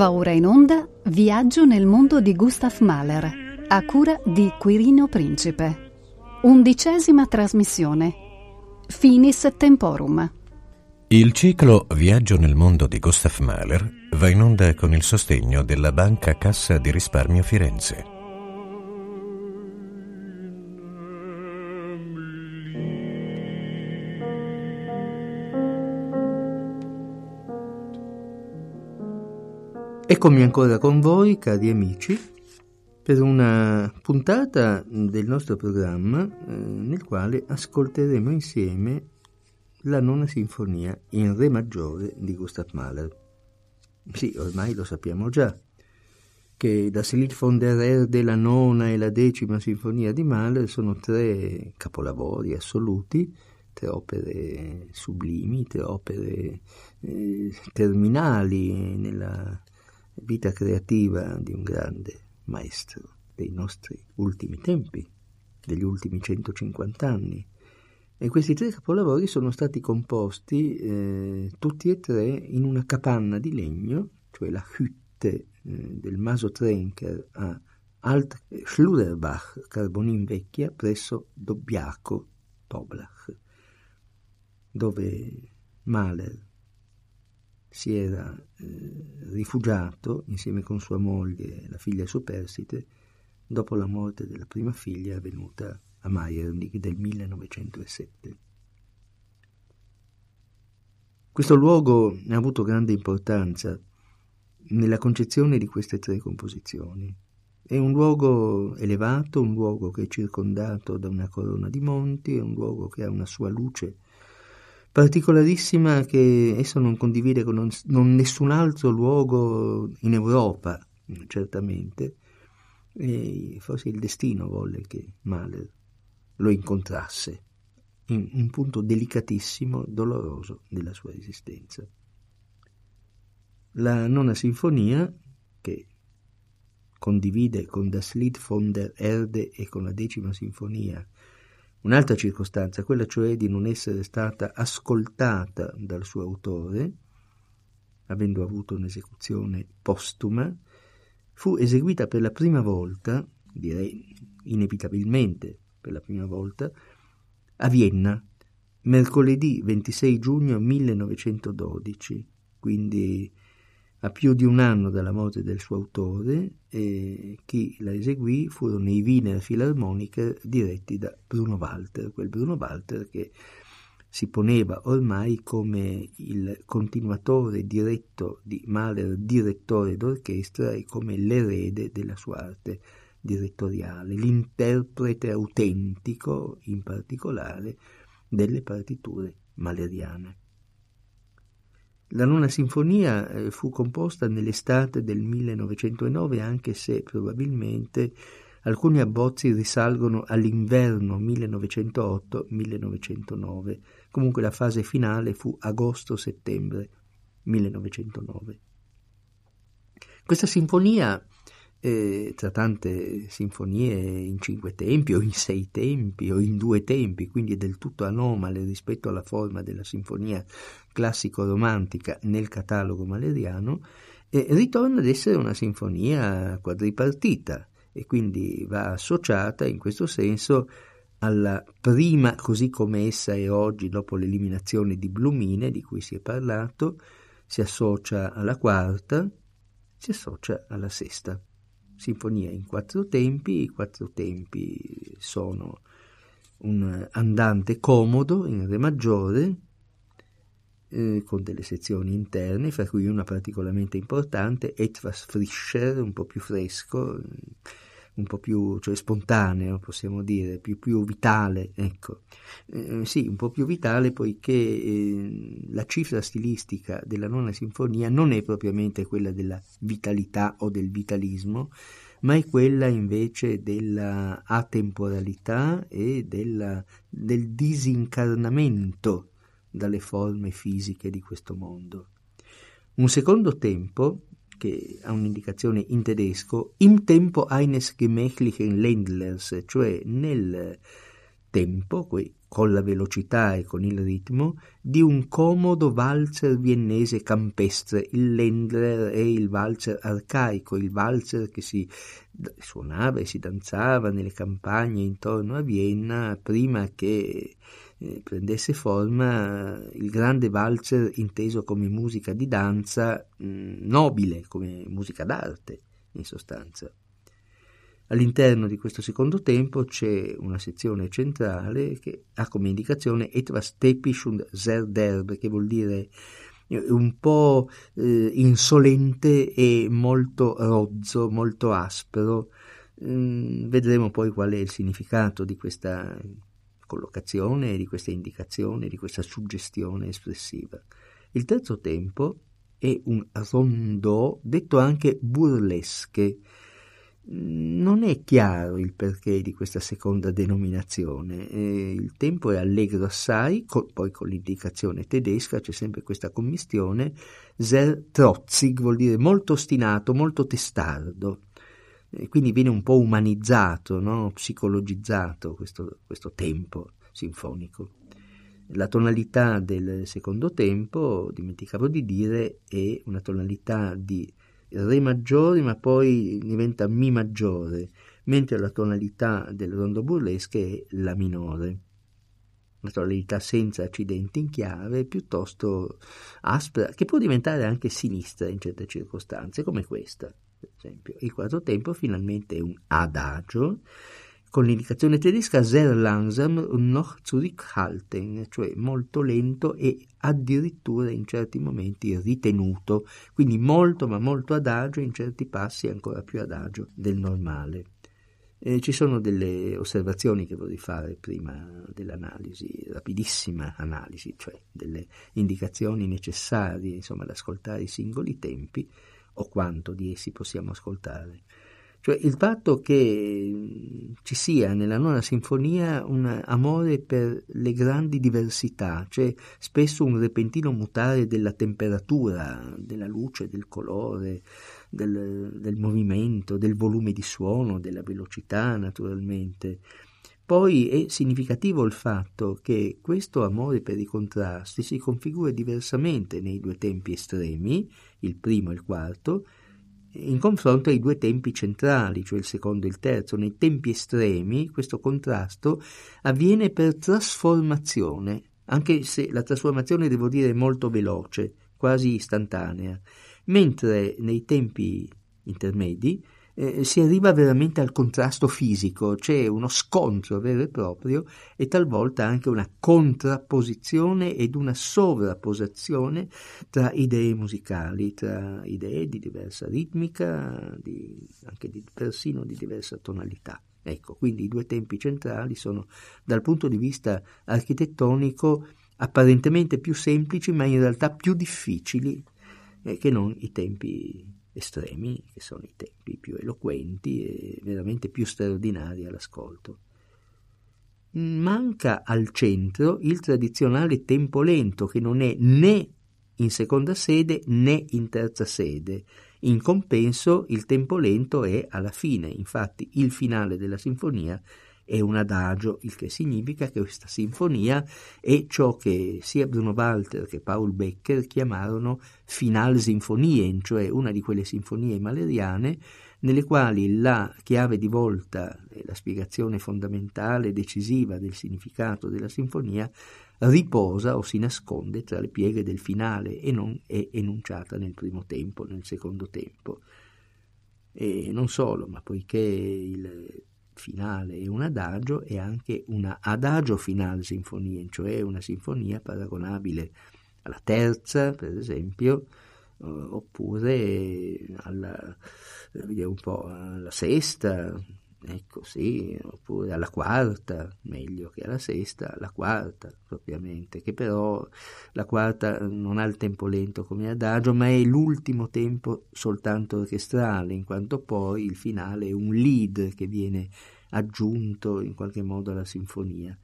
Va ora in onda Viaggio nel mondo di Gustav Mahler, a cura di Quirino Principe. Undicesima trasmissione. Finis Temporum. Il ciclo Viaggio nel mondo di Gustav Mahler va in onda con il sostegno della Banca Cassa di Risparmio Firenze. Eccomi ancora con voi, cari amici, per una puntata del nostro programma eh, nel quale ascolteremo insieme la nona sinfonia in Re maggiore di Gustav Mahler. Sì, ormai lo sappiamo già, che das Lied von der Erde, la nona e la decima sinfonia di Mahler sono tre capolavori assoluti, tre opere sublimi, tre opere eh, terminali nella vita creativa di un grande maestro dei nostri ultimi tempi, degli ultimi 150 anni. E questi tre capolavori sono stati composti eh, tutti e tre in una capanna di legno, cioè la Hütte eh, del Maso Trenker a Alt Schluderbach, Carbonin Vecchia, presso Dobbiaco, Toblach, dove Mahler si era eh, rifugiato insieme con sua moglie, la figlia Superstite, dopo la morte della prima figlia avvenuta a Meiernich del 1907. Questo luogo ha avuto grande importanza nella concezione di queste tre composizioni. È un luogo elevato, un luogo che è circondato da una corona di monti, è un luogo che ha una sua luce particolarissima che esso non condivide con non, non nessun altro luogo in Europa, certamente, e forse il destino volle che Mahler lo incontrasse in un punto delicatissimo, doloroso della sua esistenza. La nona sinfonia, che condivide con Das Lied von der Erde e con la decima sinfonia Un'altra circostanza, quella cioè di non essere stata ascoltata dal suo autore, avendo avuto un'esecuzione postuma, fu eseguita per la prima volta, direi inevitabilmente per la prima volta, a Vienna, mercoledì 26 giugno 1912, quindi a più di un anno dalla morte del suo autore, e chi la eseguì furono i Wiener Philharmoniker diretti da Bruno Walter, quel Bruno Walter che si poneva ormai come il continuatore diretto di Mahler, direttore d'orchestra e come l'erede della sua arte direttoriale, l'interprete autentico in particolare delle partiture maleriane. La nona sinfonia eh, fu composta nell'estate del 1909, anche se probabilmente alcuni abbozzi risalgono all'inverno 1908-1909. Comunque la fase finale fu agosto-settembre 1909. Questa sinfonia eh, tra tante sinfonie in cinque tempi o in sei tempi o in due tempi, quindi è del tutto anomale rispetto alla forma della sinfonia classico-romantica nel catalogo maleriano, eh, ritorna ad essere una sinfonia quadripartita e quindi va associata in questo senso alla prima, così come essa è oggi dopo l'eliminazione di Blumine, di cui si è parlato, si associa alla quarta, si associa alla sesta sinfonia in quattro tempi, i quattro tempi sono un andante comodo in Re maggiore, eh, con delle sezioni interne, fra cui una particolarmente importante, Etwas Frischer, un po' più fresco, un po' più cioè spontaneo, possiamo dire, più, più vitale, ecco. Eh, sì, un po' più vitale poiché eh, la cifra stilistica della nona sinfonia non è propriamente quella della vitalità o del vitalismo, ma è quella invece della atemporalità e della, del disincarnamento dalle forme fisiche di questo mondo. Un secondo tempo che ha un'indicazione in tedesco, im tempo eines gemächlichen Ländlers, cioè nel tempo, con la velocità e con il ritmo, di un comodo valzer viennese campestre, il Lendler e il valzer arcaico, il valzer che si suonava e si danzava nelle campagne intorno a Vienna prima che prendesse forma il grande valzer inteso come musica di danza mm, nobile, come musica d'arte in sostanza. All'interno di questo secondo tempo c'è una sezione centrale che ha come indicazione Etwas tepisch und sehr che vuol dire eh, un po' eh, insolente e molto rozzo, molto aspro. Mm, vedremo poi qual è il significato di questa collocazione, di questa indicazione, di questa suggestione espressiva. Il terzo tempo è un rondò, detto anche burlesche, non è chiaro il perché di questa seconda denominazione. Eh, il tempo è allegro assai, co- poi con l'indicazione tedesca c'è sempre questa commistione. Sehr trotzig vuol dire molto ostinato, molto testardo. E quindi viene un po' umanizzato, no? psicologizzato questo, questo tempo sinfonico. La tonalità del secondo tempo, dimenticavo di dire, è una tonalità di Re maggiore, ma poi diventa Mi maggiore, mentre la tonalità del rondo burlesche è La minore. Una tonalità senza accidenti in chiave, piuttosto aspra, che può diventare anche sinistra in certe circostanze, come questa, esempio. Il quarto tempo finalmente è un adagio, con l'indicazione tedesca sehr langsam noch zurückhalten, cioè molto lento e addirittura in certi momenti ritenuto, quindi molto ma molto adagio, in certi passi ancora più adagio del normale. Eh, ci sono delle osservazioni che vorrei fare prima dell'analisi, rapidissima analisi, cioè delle indicazioni necessarie insomma, ad ascoltare i singoli tempi o quanto di essi possiamo ascoltare. Cioè il fatto che mm, ci sia nella nona sinfonia un amore per le grandi diversità, cioè spesso un repentino mutare della temperatura, della luce, del colore, del, del movimento, del volume di suono, della velocità naturalmente. Poi è significativo il fatto che questo amore per i contrasti si configura diversamente nei due tempi estremi, il primo e il quarto, in confronto ai due tempi centrali, cioè il secondo e il terzo. Nei tempi estremi questo contrasto avviene per trasformazione, anche se la trasformazione devo dire è molto veloce, quasi istantanea, mentre nei tempi intermedi eh, si arriva veramente al contrasto fisico, c'è uno scontro vero e proprio e talvolta anche una contrapposizione ed una sovrapposizione tra idee musicali, tra idee di diversa ritmica, di, anche di, persino di diversa tonalità. Ecco, quindi i due tempi centrali sono dal punto di vista architettonico apparentemente più semplici, ma in realtà più difficili eh, che non i tempi estremi, che sono i tempi più eloquenti e veramente più straordinari all'ascolto. Manca al centro il tradizionale tempo lento che non è né in seconda sede né in terza sede. In compenso il tempo lento è alla fine, infatti il finale della sinfonia è un adagio, il che significa che questa sinfonia è ciò che sia Bruno Walter che Paul Becker chiamarono Finalsinfonien, cioè una di quelle sinfonie maleriane nelle quali la chiave di volta e la spiegazione fondamentale decisiva del significato della sinfonia riposa o si nasconde tra le pieghe del finale e non è enunciata nel primo tempo, nel secondo tempo. E non solo, ma poiché il finale e un adagio e anche una adagio finale sinfonia, cioè una sinfonia paragonabile alla terza, per esempio, eh, oppure alla, po', alla sesta, ecco sì, oppure alla quarta, meglio che alla sesta, la quarta propriamente, che però la quarta non ha il tempo lento come adagio, ma è l'ultimo tempo soltanto orchestrale, in quanto poi il finale è un lead che viene aggiunto in qualche modo alla sinfonia.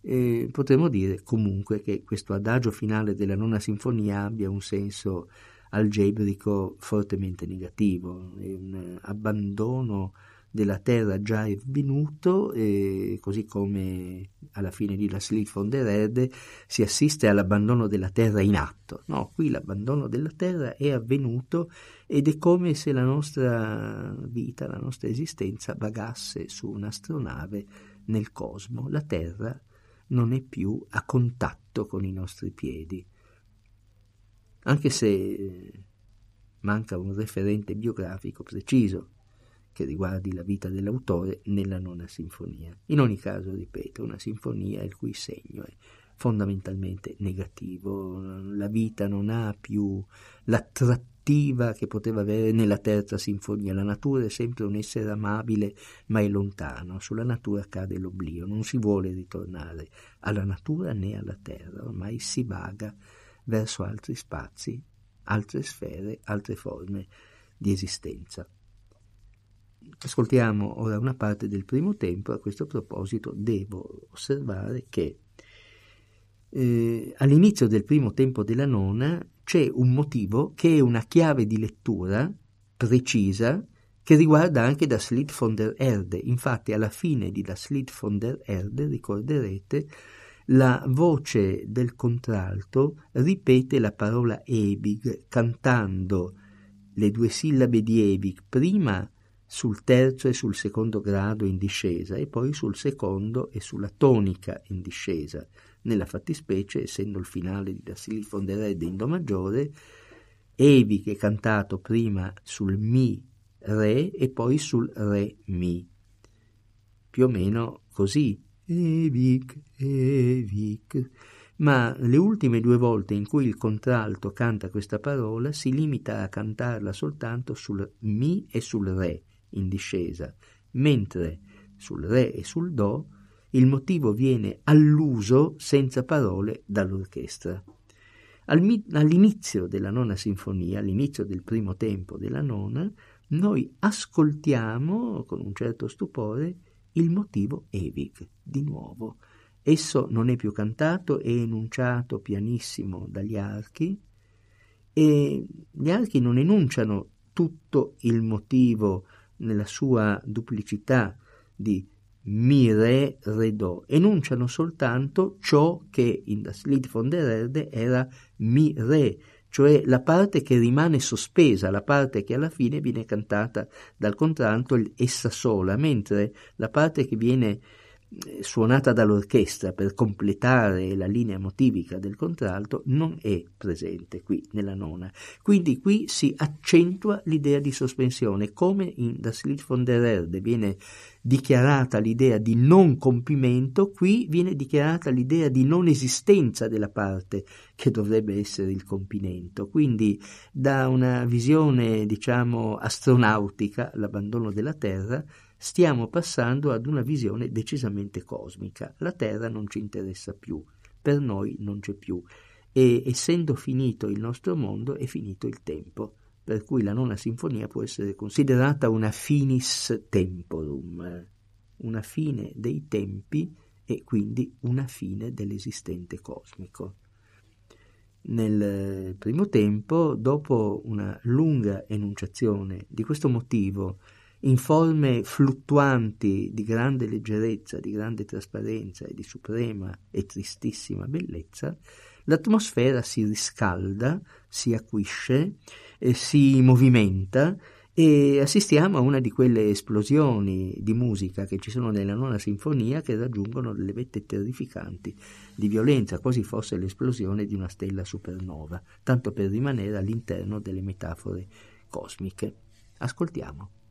E potremmo dire comunque che questo adagio finale della nona sinfonia abbia un senso algebrico fortemente negativo, un abbandono della terra già è avvenuto, e così come alla fine di La Slit von der Erde si assiste all'abbandono della terra in atto. No, qui l'abbandono della terra è avvenuto ed è come se la nostra vita, la nostra esistenza vagasse su un'astronave nel cosmo. La terra non è più a contatto con i nostri piedi. Anche se manca un referente biografico preciso che riguardi la vita dell'autore nella nona sinfonia. In ogni caso, ripeto, una sinfonia il cui segno è fondamentalmente negativo, la vita non ha più l'attrattiva che poteva avere nella terza sinfonia, la natura è sempre un essere amabile ma è lontano, sulla natura cade l'oblio, non si vuole ritornare alla natura né alla terra, ormai si vaga verso altri spazi, altre sfere, altre forme di esistenza. Ascoltiamo ora una parte del primo tempo, a questo proposito devo osservare che eh, all'inizio del primo tempo della nona c'è un motivo che è una chiave di lettura precisa che riguarda anche Das Lied von der Erde. Infatti alla fine di Das Lied von der Erde, ricorderete, la voce del contralto ripete la parola Ewig cantando le due sillabe di Ewig prima sul terzo e sul secondo grado in discesa e poi sul secondo e sulla tonica in discesa. Nella fattispecie, essendo il finale di Da Silifon de Re in Do maggiore, Ewig è cantato prima sul Mi Re e poi sul Re Mi. Più o meno così Ewig, Ewig. Ma le ultime due volte in cui il contralto canta questa parola si limita a cantarla soltanto sul Mi e sul Re in discesa, mentre sul Re e sul Do il motivo viene alluso senza parole dall'orchestra. All'inizio della nona sinfonia, all'inizio del primo tempo della nona, noi ascoltiamo con un certo stupore il motivo Ewig, di nuovo. Esso non è più cantato, è enunciato pianissimo dagli archi e gli archi non enunciano tutto il motivo nella sua duplicità di mi, re, re, do, enunciano soltanto ciò che in Das Lied von der Erde era mi, re, cioè la parte che rimane sospesa, la parte che alla fine viene cantata dal contralto essa sola, mentre la parte che viene suonata dall'orchestra per completare la linea motivica del contralto non è presente qui nella nona. Quindi qui si accentua l'idea di sospensione, come in Das Lied von der Erde viene dichiarata l'idea di non compimento, qui viene dichiarata l'idea di non esistenza della parte che dovrebbe essere il compimento. Quindi da una visione, diciamo, astronautica, l'abbandono della Terra, stiamo passando ad una visione decisamente cosmica. La Terra non ci interessa più, per noi non c'è più e essendo finito il nostro mondo è finito il tempo per cui la nona sinfonia può essere considerata una finis temporum, una fine dei tempi e quindi una fine dell'esistente cosmico. Nel primo tempo, dopo una lunga enunciazione di questo motivo in forme fluttuanti di grande leggerezza, di grande trasparenza e di suprema e tristissima bellezza, l'atmosfera si riscalda, si acuisce, eh, si movimenta e assistiamo a una di quelle esplosioni di musica che ci sono nella nona sinfonia che raggiungono delle vette terrificanti di violenza, quasi fosse l'esplosione di una stella supernova, tanto per rimanere all'interno delle metafore cosmiche. Ascoltiamo.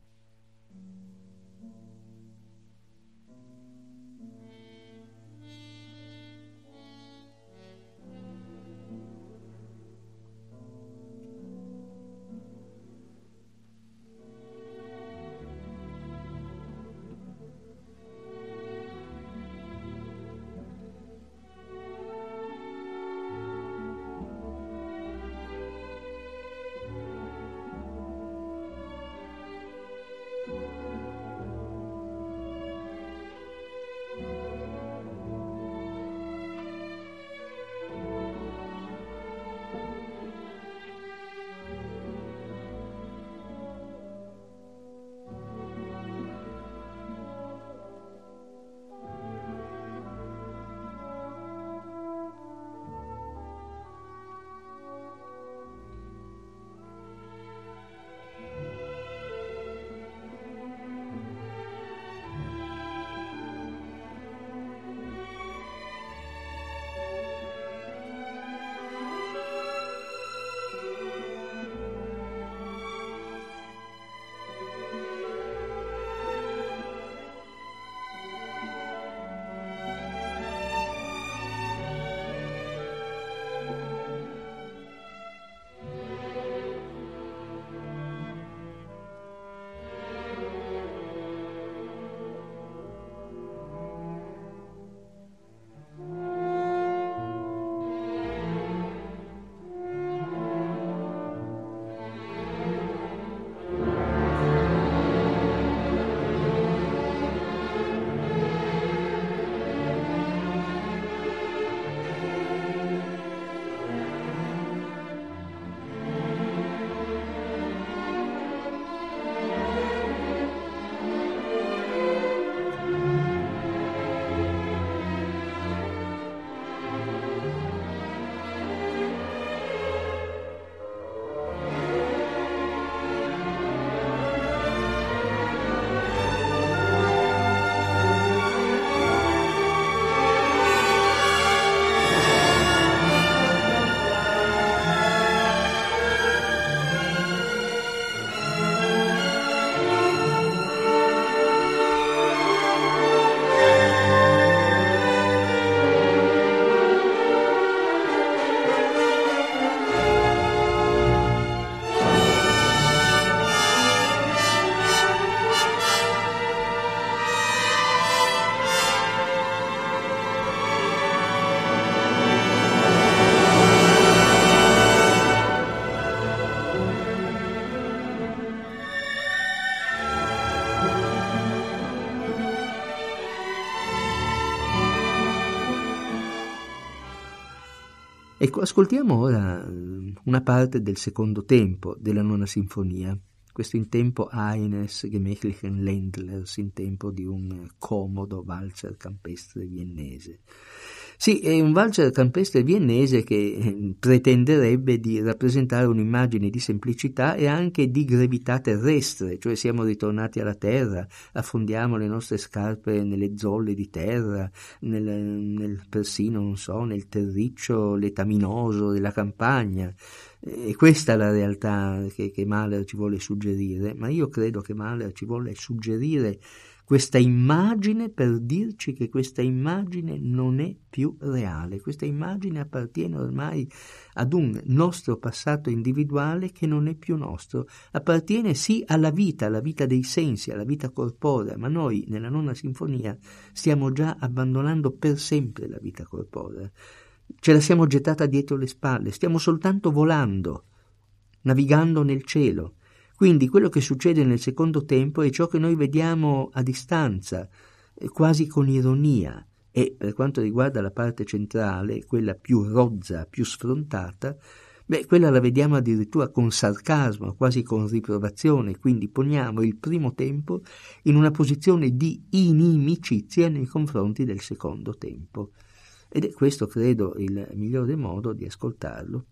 Ascoltiamo ora una parte del secondo tempo della nona sinfonia, questo in tempo Eines gemächlichen Ländlers, in tempo di un comodo valzer campestre viennese. Sì, è un valzer campestre viennese che eh, pretenderebbe di rappresentare un'immagine di semplicità e anche di gravità terrestre, cioè siamo ritornati alla terra, affondiamo le nostre scarpe nelle zolle di terra, nel, nel persino, non so, nel terriccio letaminoso della campagna. E questa è la realtà che, che Mahler ci vuole suggerire, ma io credo che Mahler ci vuole suggerire questa immagine per dirci che questa immagine non è più reale, questa immagine appartiene ormai ad un nostro passato individuale che non è più nostro, appartiene sì alla vita, alla vita dei sensi, alla vita corporea, ma noi nella nona sinfonia stiamo già abbandonando per sempre la vita corporea. Ce la siamo gettata dietro le spalle, stiamo soltanto volando, navigando nel cielo. Quindi quello che succede nel secondo tempo è ciò che noi vediamo a distanza, quasi con ironia, e per quanto riguarda la parte centrale, quella più rozza, più sfrontata, beh, quella la vediamo addirittura con sarcasmo, quasi con riprovazione, quindi poniamo il primo tempo in una posizione di inimicizia nei confronti del secondo tempo. Ed è questo, credo, il migliore modo di ascoltarlo.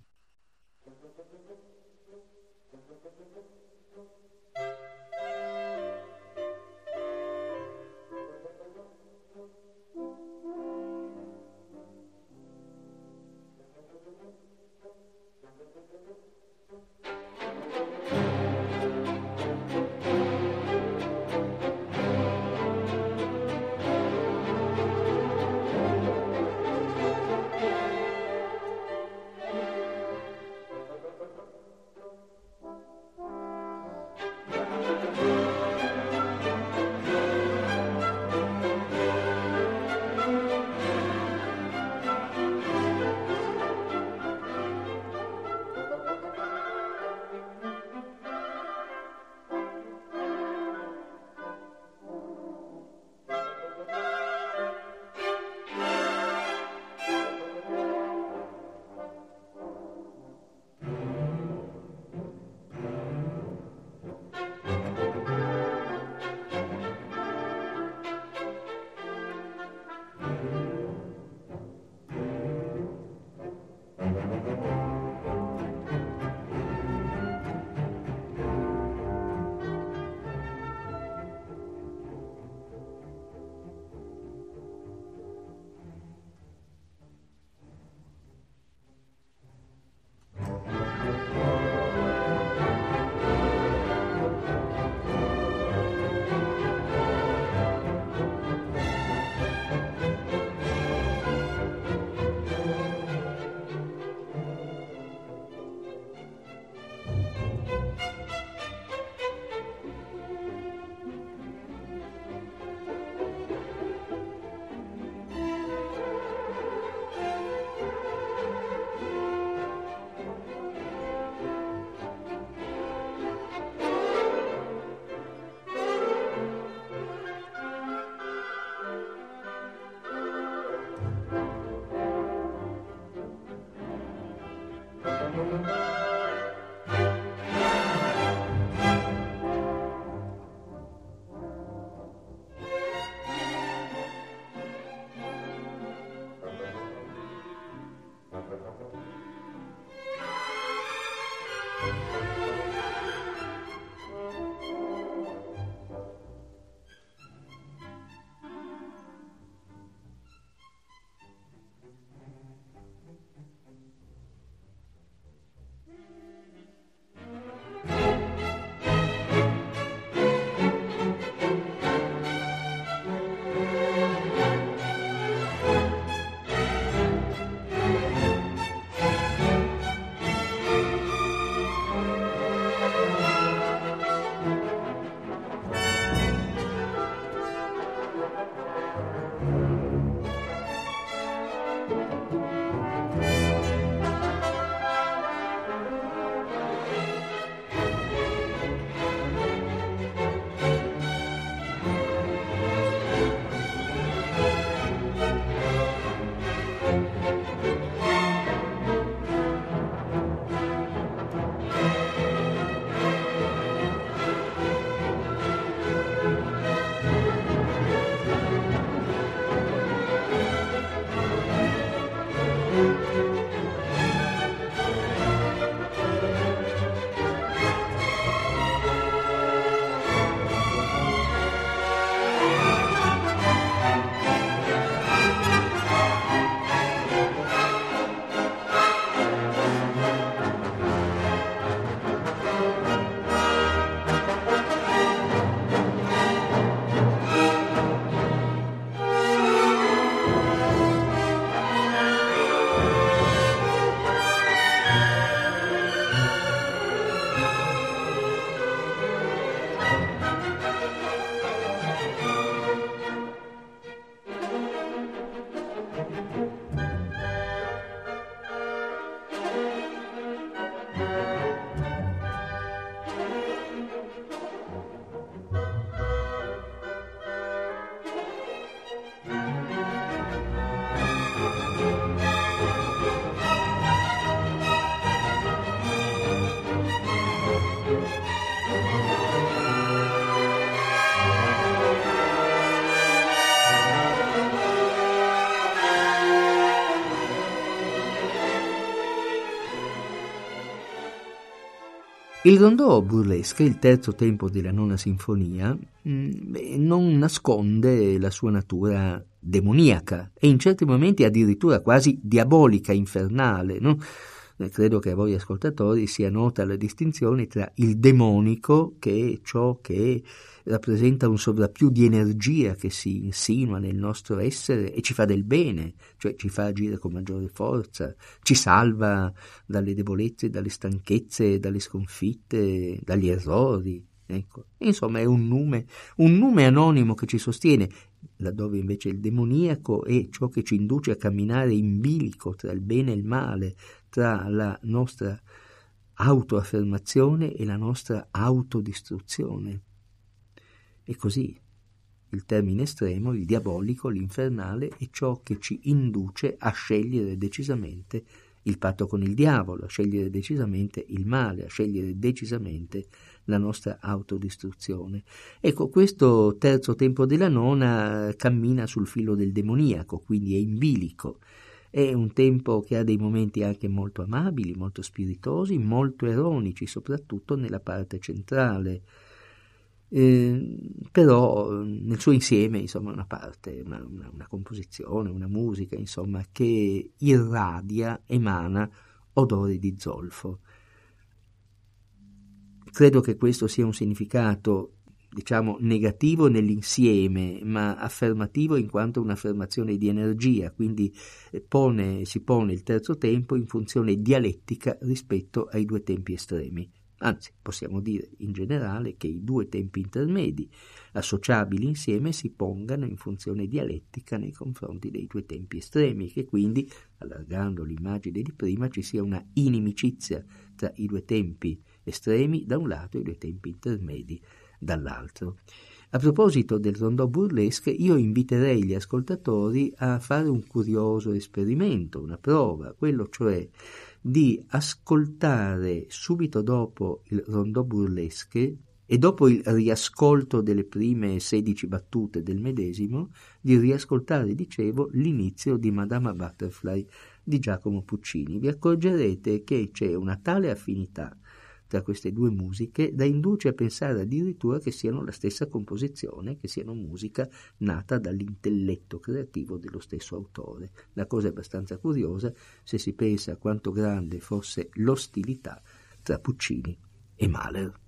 Il rondò burlesque, il terzo tempo della nona sinfonia, mm, non nasconde la sua natura demoniaca e in certi momenti addirittura quasi diabolica, infernale. No? Credo che a voi ascoltatori sia nota la distinzione tra il demonico, che è ciò che rappresenta un sovrappiù di energia che si insinua nel nostro essere e ci fa del bene, cioè ci fa agire con maggiore forza, ci salva dalle debolezze, dalle stanchezze, dalle sconfitte, dagli errori. Ecco. Insomma, è un nume, un nume anonimo che ci sostiene, laddove invece il demoniaco è ciò che ci induce a camminare in bilico tra il bene e il male, tra la nostra autoaffermazione e la nostra autodistruzione. E così il termine estremo, il diabolico, l'infernale, è ciò che ci induce a scegliere decisamente il patto con il diavolo, a scegliere decisamente il male, a scegliere decisamente la nostra autodistruzione. Ecco, questo terzo tempo della nona cammina sul filo del demoniaco, quindi è in bilico. È un tempo che ha dei momenti anche molto amabili, molto spiritosi, molto ironici, soprattutto nella parte centrale eh, però nel suo insieme insomma una parte, una, una, una, composizione, una musica insomma che irradia, emana odori di zolfo. Credo che questo sia un significato diciamo negativo nell'insieme, ma affermativo in quanto un'affermazione di energia, quindi eh, pone, si pone il terzo tempo in funzione dialettica rispetto ai due tempi estremi. Anzi, possiamo dire in generale che i due tempi intermedi, associabili insieme, si pongano in funzione dialettica nei confronti dei due tempi estremi che quindi, allargando l'immagine di prima, ci sia una inimicizia tra i due tempi estremi da un lato e i due tempi intermedi dall'altro. A proposito del rondò burlesque, io inviterei gli ascoltatori a fare un curioso esperimento, una prova, quello cioè di ascoltare subito dopo il rondò burlesque e dopo il riascolto delle prime 16 battute del medesimo, di riascoltare, dicevo, l'inizio di Madama Butterfly di Giacomo Puccini. Vi accorgerete che c'è una tale affinità tra queste due musiche da induce a pensare addirittura che siano la stessa composizione, che siano musica nata dall'intelletto creativo dello stesso autore. La cosa è abbastanza curiosa se si pensa a quanto grande fosse l'ostilità tra Puccini e Mahler.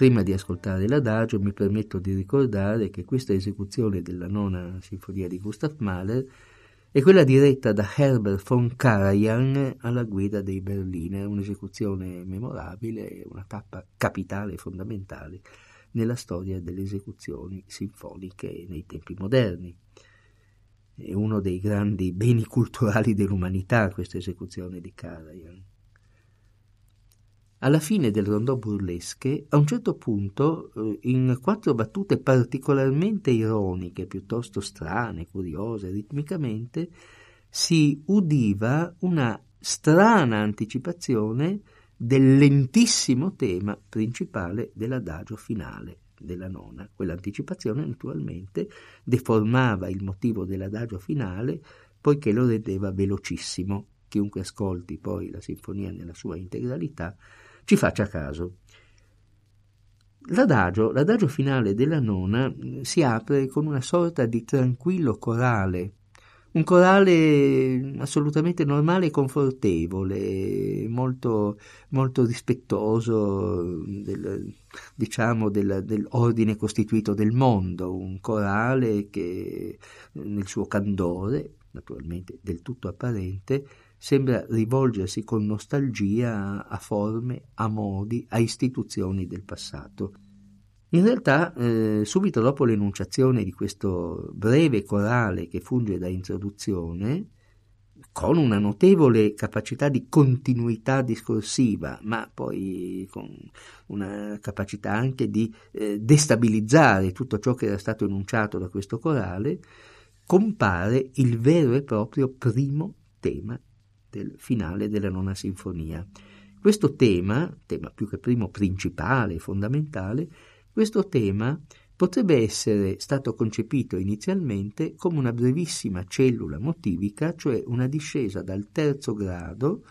Prima di ascoltare l'adagio mi permetto di ricordare che questa esecuzione della nona sinfonia di Gustav Mahler è quella diretta da Herbert von Karajan alla guida dei Berliner, un'esecuzione memorabile, una tappa capitale e fondamentale nella storia delle esecuzioni sinfoniche nei tempi moderni. È uno dei grandi beni culturali dell'umanità questa esecuzione di Karajan. Alla fine del rondò burlesche, a un certo punto, eh, in quattro battute particolarmente ironiche, piuttosto strane, curiose, ritmicamente, si udiva una strana anticipazione del lentissimo tema principale dell'adagio finale della nona. Quell'anticipazione naturalmente deformava il motivo dell'adagio finale poiché lo rendeva velocissimo. Chiunque ascolti poi la sinfonia nella sua integralità ci faccia caso. L'adagio, l'adagio finale della nona si apre con una sorta di tranquillo corale, un corale assolutamente normale e confortevole, molto, molto rispettoso del, diciamo, del, dell'ordine costituito del mondo, un corale che nel suo candore, naturalmente del tutto apparente, sembra rivolgersi con nostalgia a forme, a modi, a istituzioni del passato. In realtà, eh, subito dopo l'enunciazione di questo breve corale che funge da introduzione, con una notevole capacità di continuità discorsiva, ma poi con una capacità anche di eh, destabilizzare tutto ciò che era stato enunciato da questo corale, compare il vero e proprio primo tema del finale della nona sinfonia. Questo tema, tema più che primo principale fondamentale, questo tema potrebbe essere stato concepito inizialmente come una brevissima cellula motivica, cioè una discesa dal terzo grado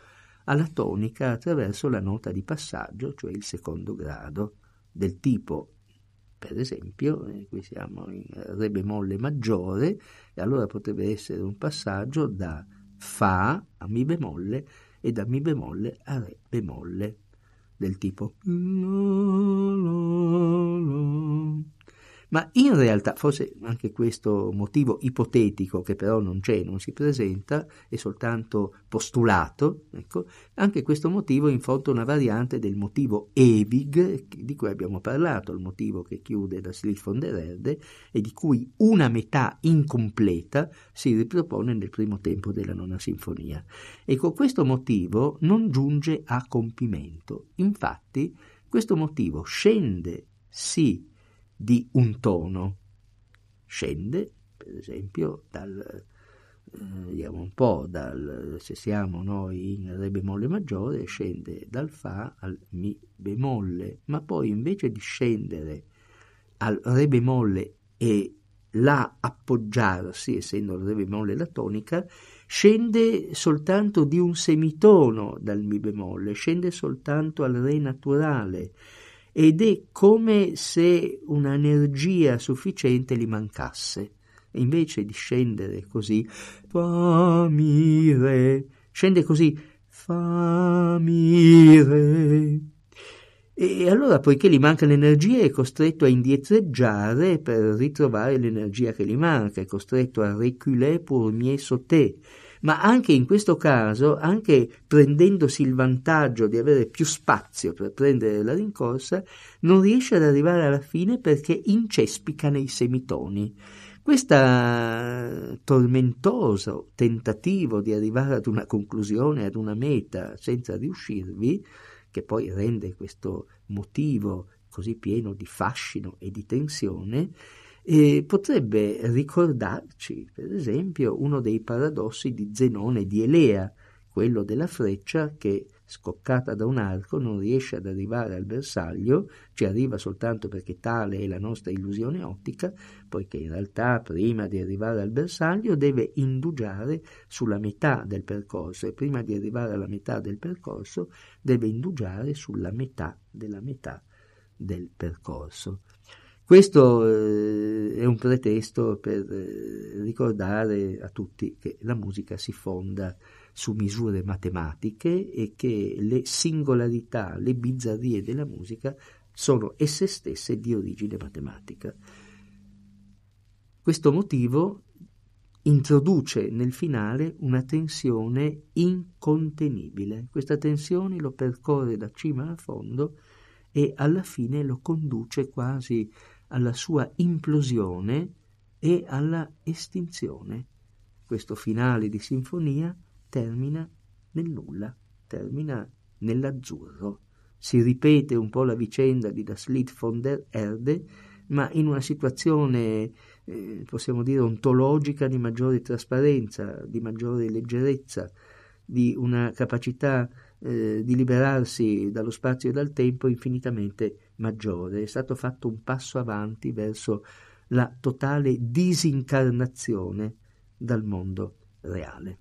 alla tonica attraverso la nota di passaggio, cioè il secondo grado, del tipo, per esempio, eh, qui siamo in Re bemolle maggiore, e allora potrebbe essere un passaggio da Fa a Mi bemolle e da Mi bemolle a Re bemolle, del tipo ma in realtà forse anche questo motivo ipotetico che però non c'è, non si presenta, è soltanto postulato, ecco, anche questo motivo è in fondo una variante del motivo ewig di cui abbiamo parlato, il motivo che chiude la Slicht von der Erde e di cui una metà incompleta si ripropone nel primo tempo della nona sinfonia. Ecco, questo motivo non giunge a compimento, infatti questo motivo scende sì di un tono. Scende, per esempio, dal, eh, vediamo un po', dal, se siamo noi in Re bemolle maggiore, scende dal Fa al Mi bemolle, ma poi invece di scendere al Re bemolle e La appoggiarsi, essendo il Re bemolle la tonica, scende soltanto di un semitono dal Mi bemolle, scende soltanto al Re naturale, ed è come se un'energia sufficiente gli mancasse. invece di scendere così, fammi re, scende così, fammi re. E allora, poiché gli manca l'energia, è costretto a indietreggiare per ritrovare l'energia che gli manca, è costretto a reculer pour mieux sauter ma anche in questo caso, anche prendendosi il vantaggio di avere più spazio per prendere la rincorsa, non riesce ad arrivare alla fine perché incespica nei semitoni. Questo tormentoso tentativo di arrivare ad una conclusione, ad una meta, senza riuscirvi, che poi rende questo motivo così pieno di fascino e di tensione, e potrebbe ricordarci, per esempio, uno dei paradossi di Zenone di Elea, quello della freccia che, scoccata da un arco, non riesce ad arrivare al bersaglio, ci arriva soltanto perché tale è la nostra illusione ottica, poiché in realtà prima di arrivare al bersaglio deve indugiare sulla metà del percorso e prima di arrivare alla metà del percorso deve indugiare sulla metà della metà del percorso. Questo eh, è un pretesto per eh, ricordare a tutti che la musica si fonda su misure matematiche e che le singolarità, le bizzarrie della musica sono esse stesse di origine matematica. Questo motivo introduce nel finale una tensione incontenibile. Questa tensione lo percorre da cima a fondo e alla fine lo conduce quasi alla sua implosione e alla estinzione. Questo finale di sinfonia termina nel nulla, termina nell'azzurro. Si ripete un po' la vicenda di Das Lied von der Erde, ma in una situazione, eh, possiamo dire, ontologica di maggiore trasparenza, di maggiore leggerezza, di una capacità eh, di liberarsi dallo spazio e dal tempo infinitamente maggiore. È stato fatto un passo avanti verso la totale disincarnazione dal mondo reale.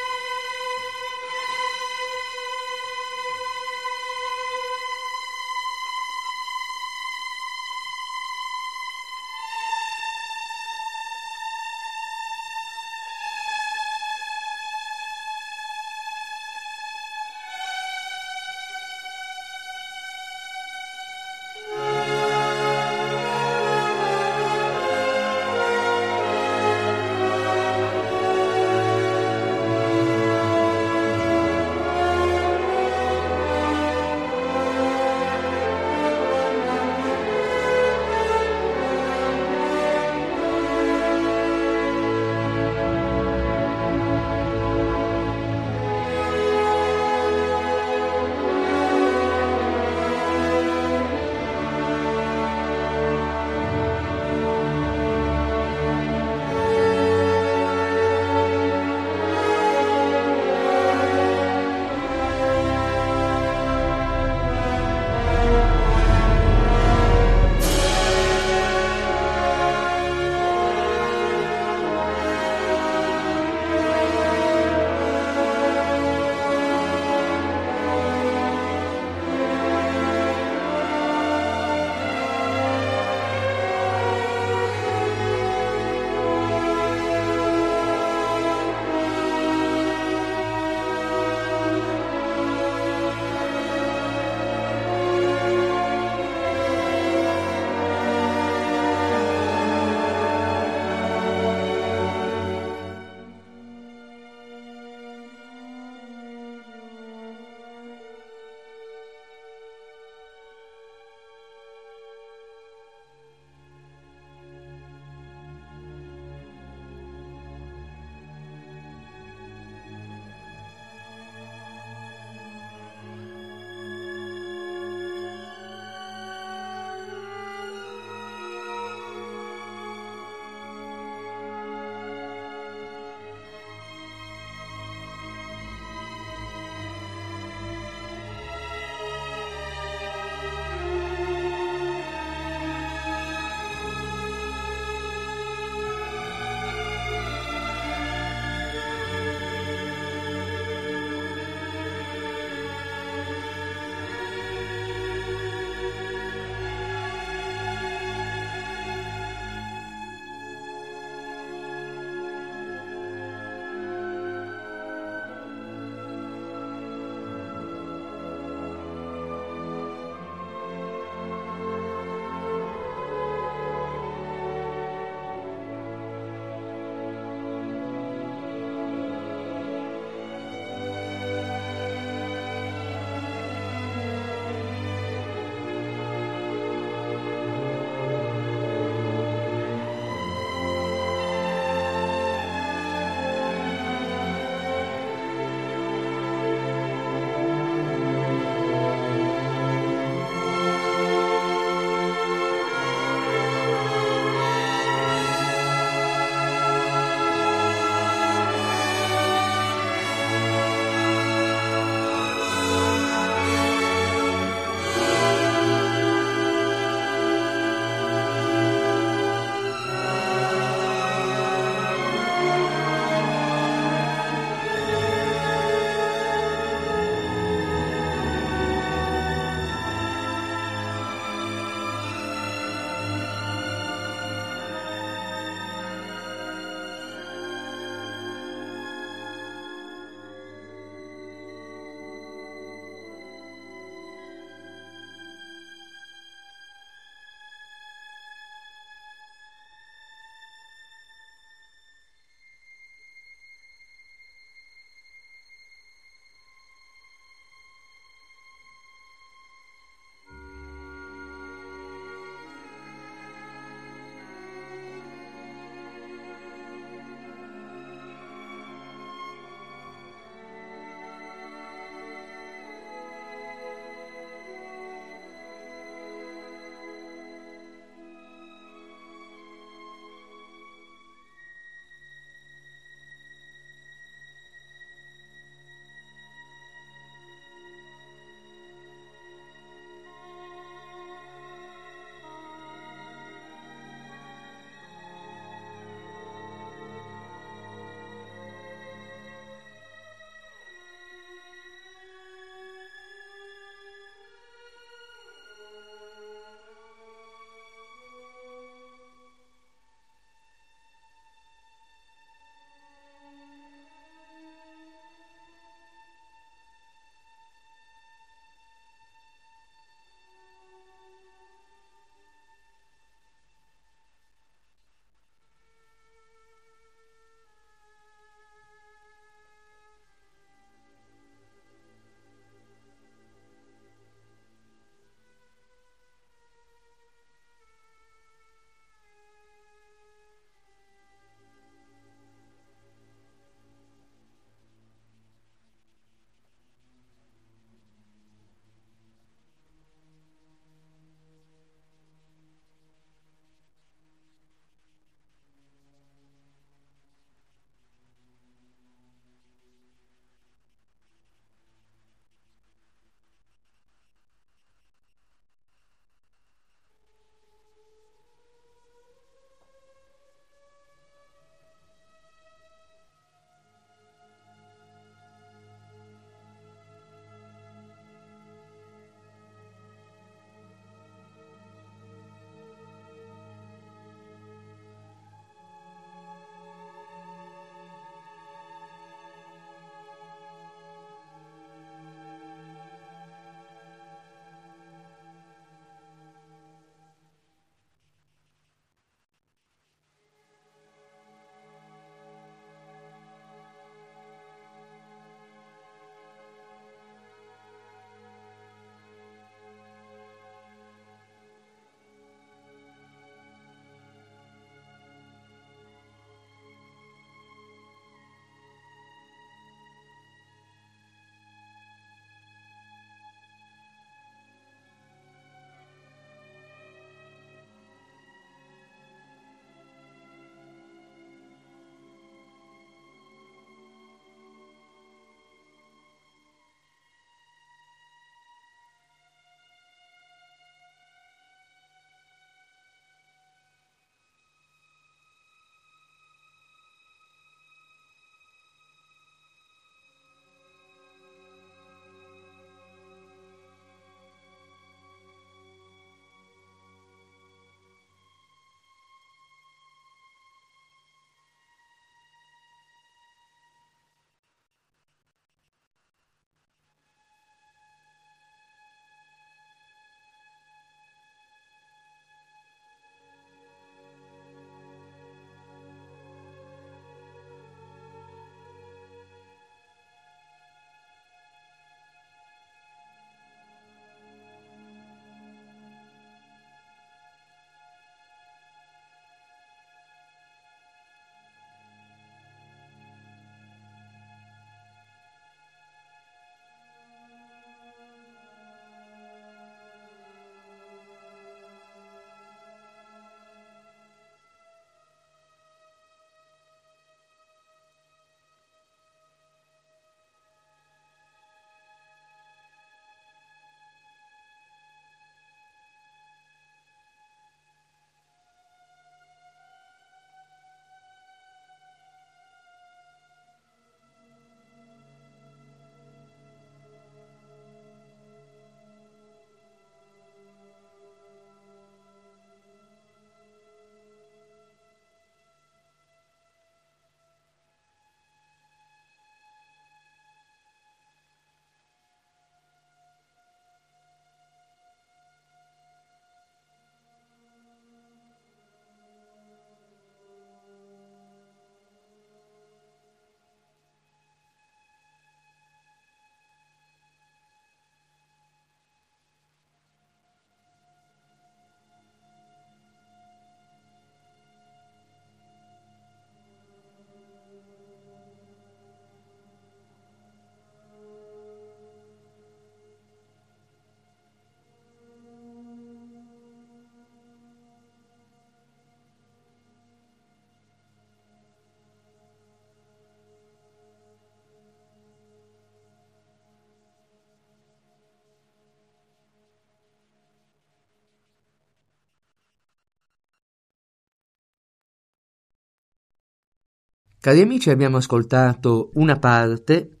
Cari amici, abbiamo ascoltato una parte,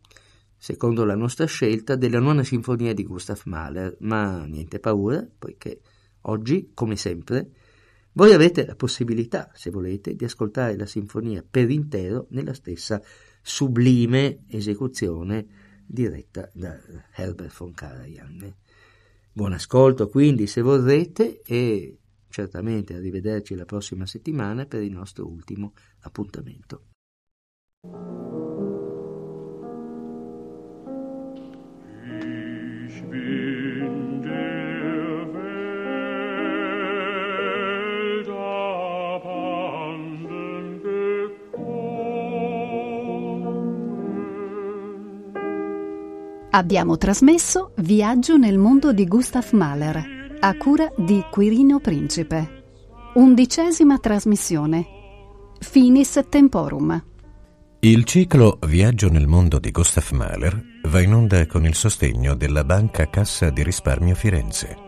secondo la nostra scelta, della nona sinfonia di Gustav Mahler, ma niente paura, poiché oggi, come sempre, voi avete la possibilità, se volete, di ascoltare la sinfonia per intero nella stessa sublime esecuzione diretta da Herbert von Karajan. Buon ascolto quindi se vorrete e certamente arrivederci la prossima settimana per il nostro ultimo appuntamento. Abbiamo trasmesso Viaggio nel mondo di Gustav Mahler, a cura di Quirino Principe. Undicesima trasmissione. Finis Temporum. Il ciclo Viaggio nel mondo di Gustav Mahler va in onda con il sostegno della Banca Cassa di Risparmio Firenze.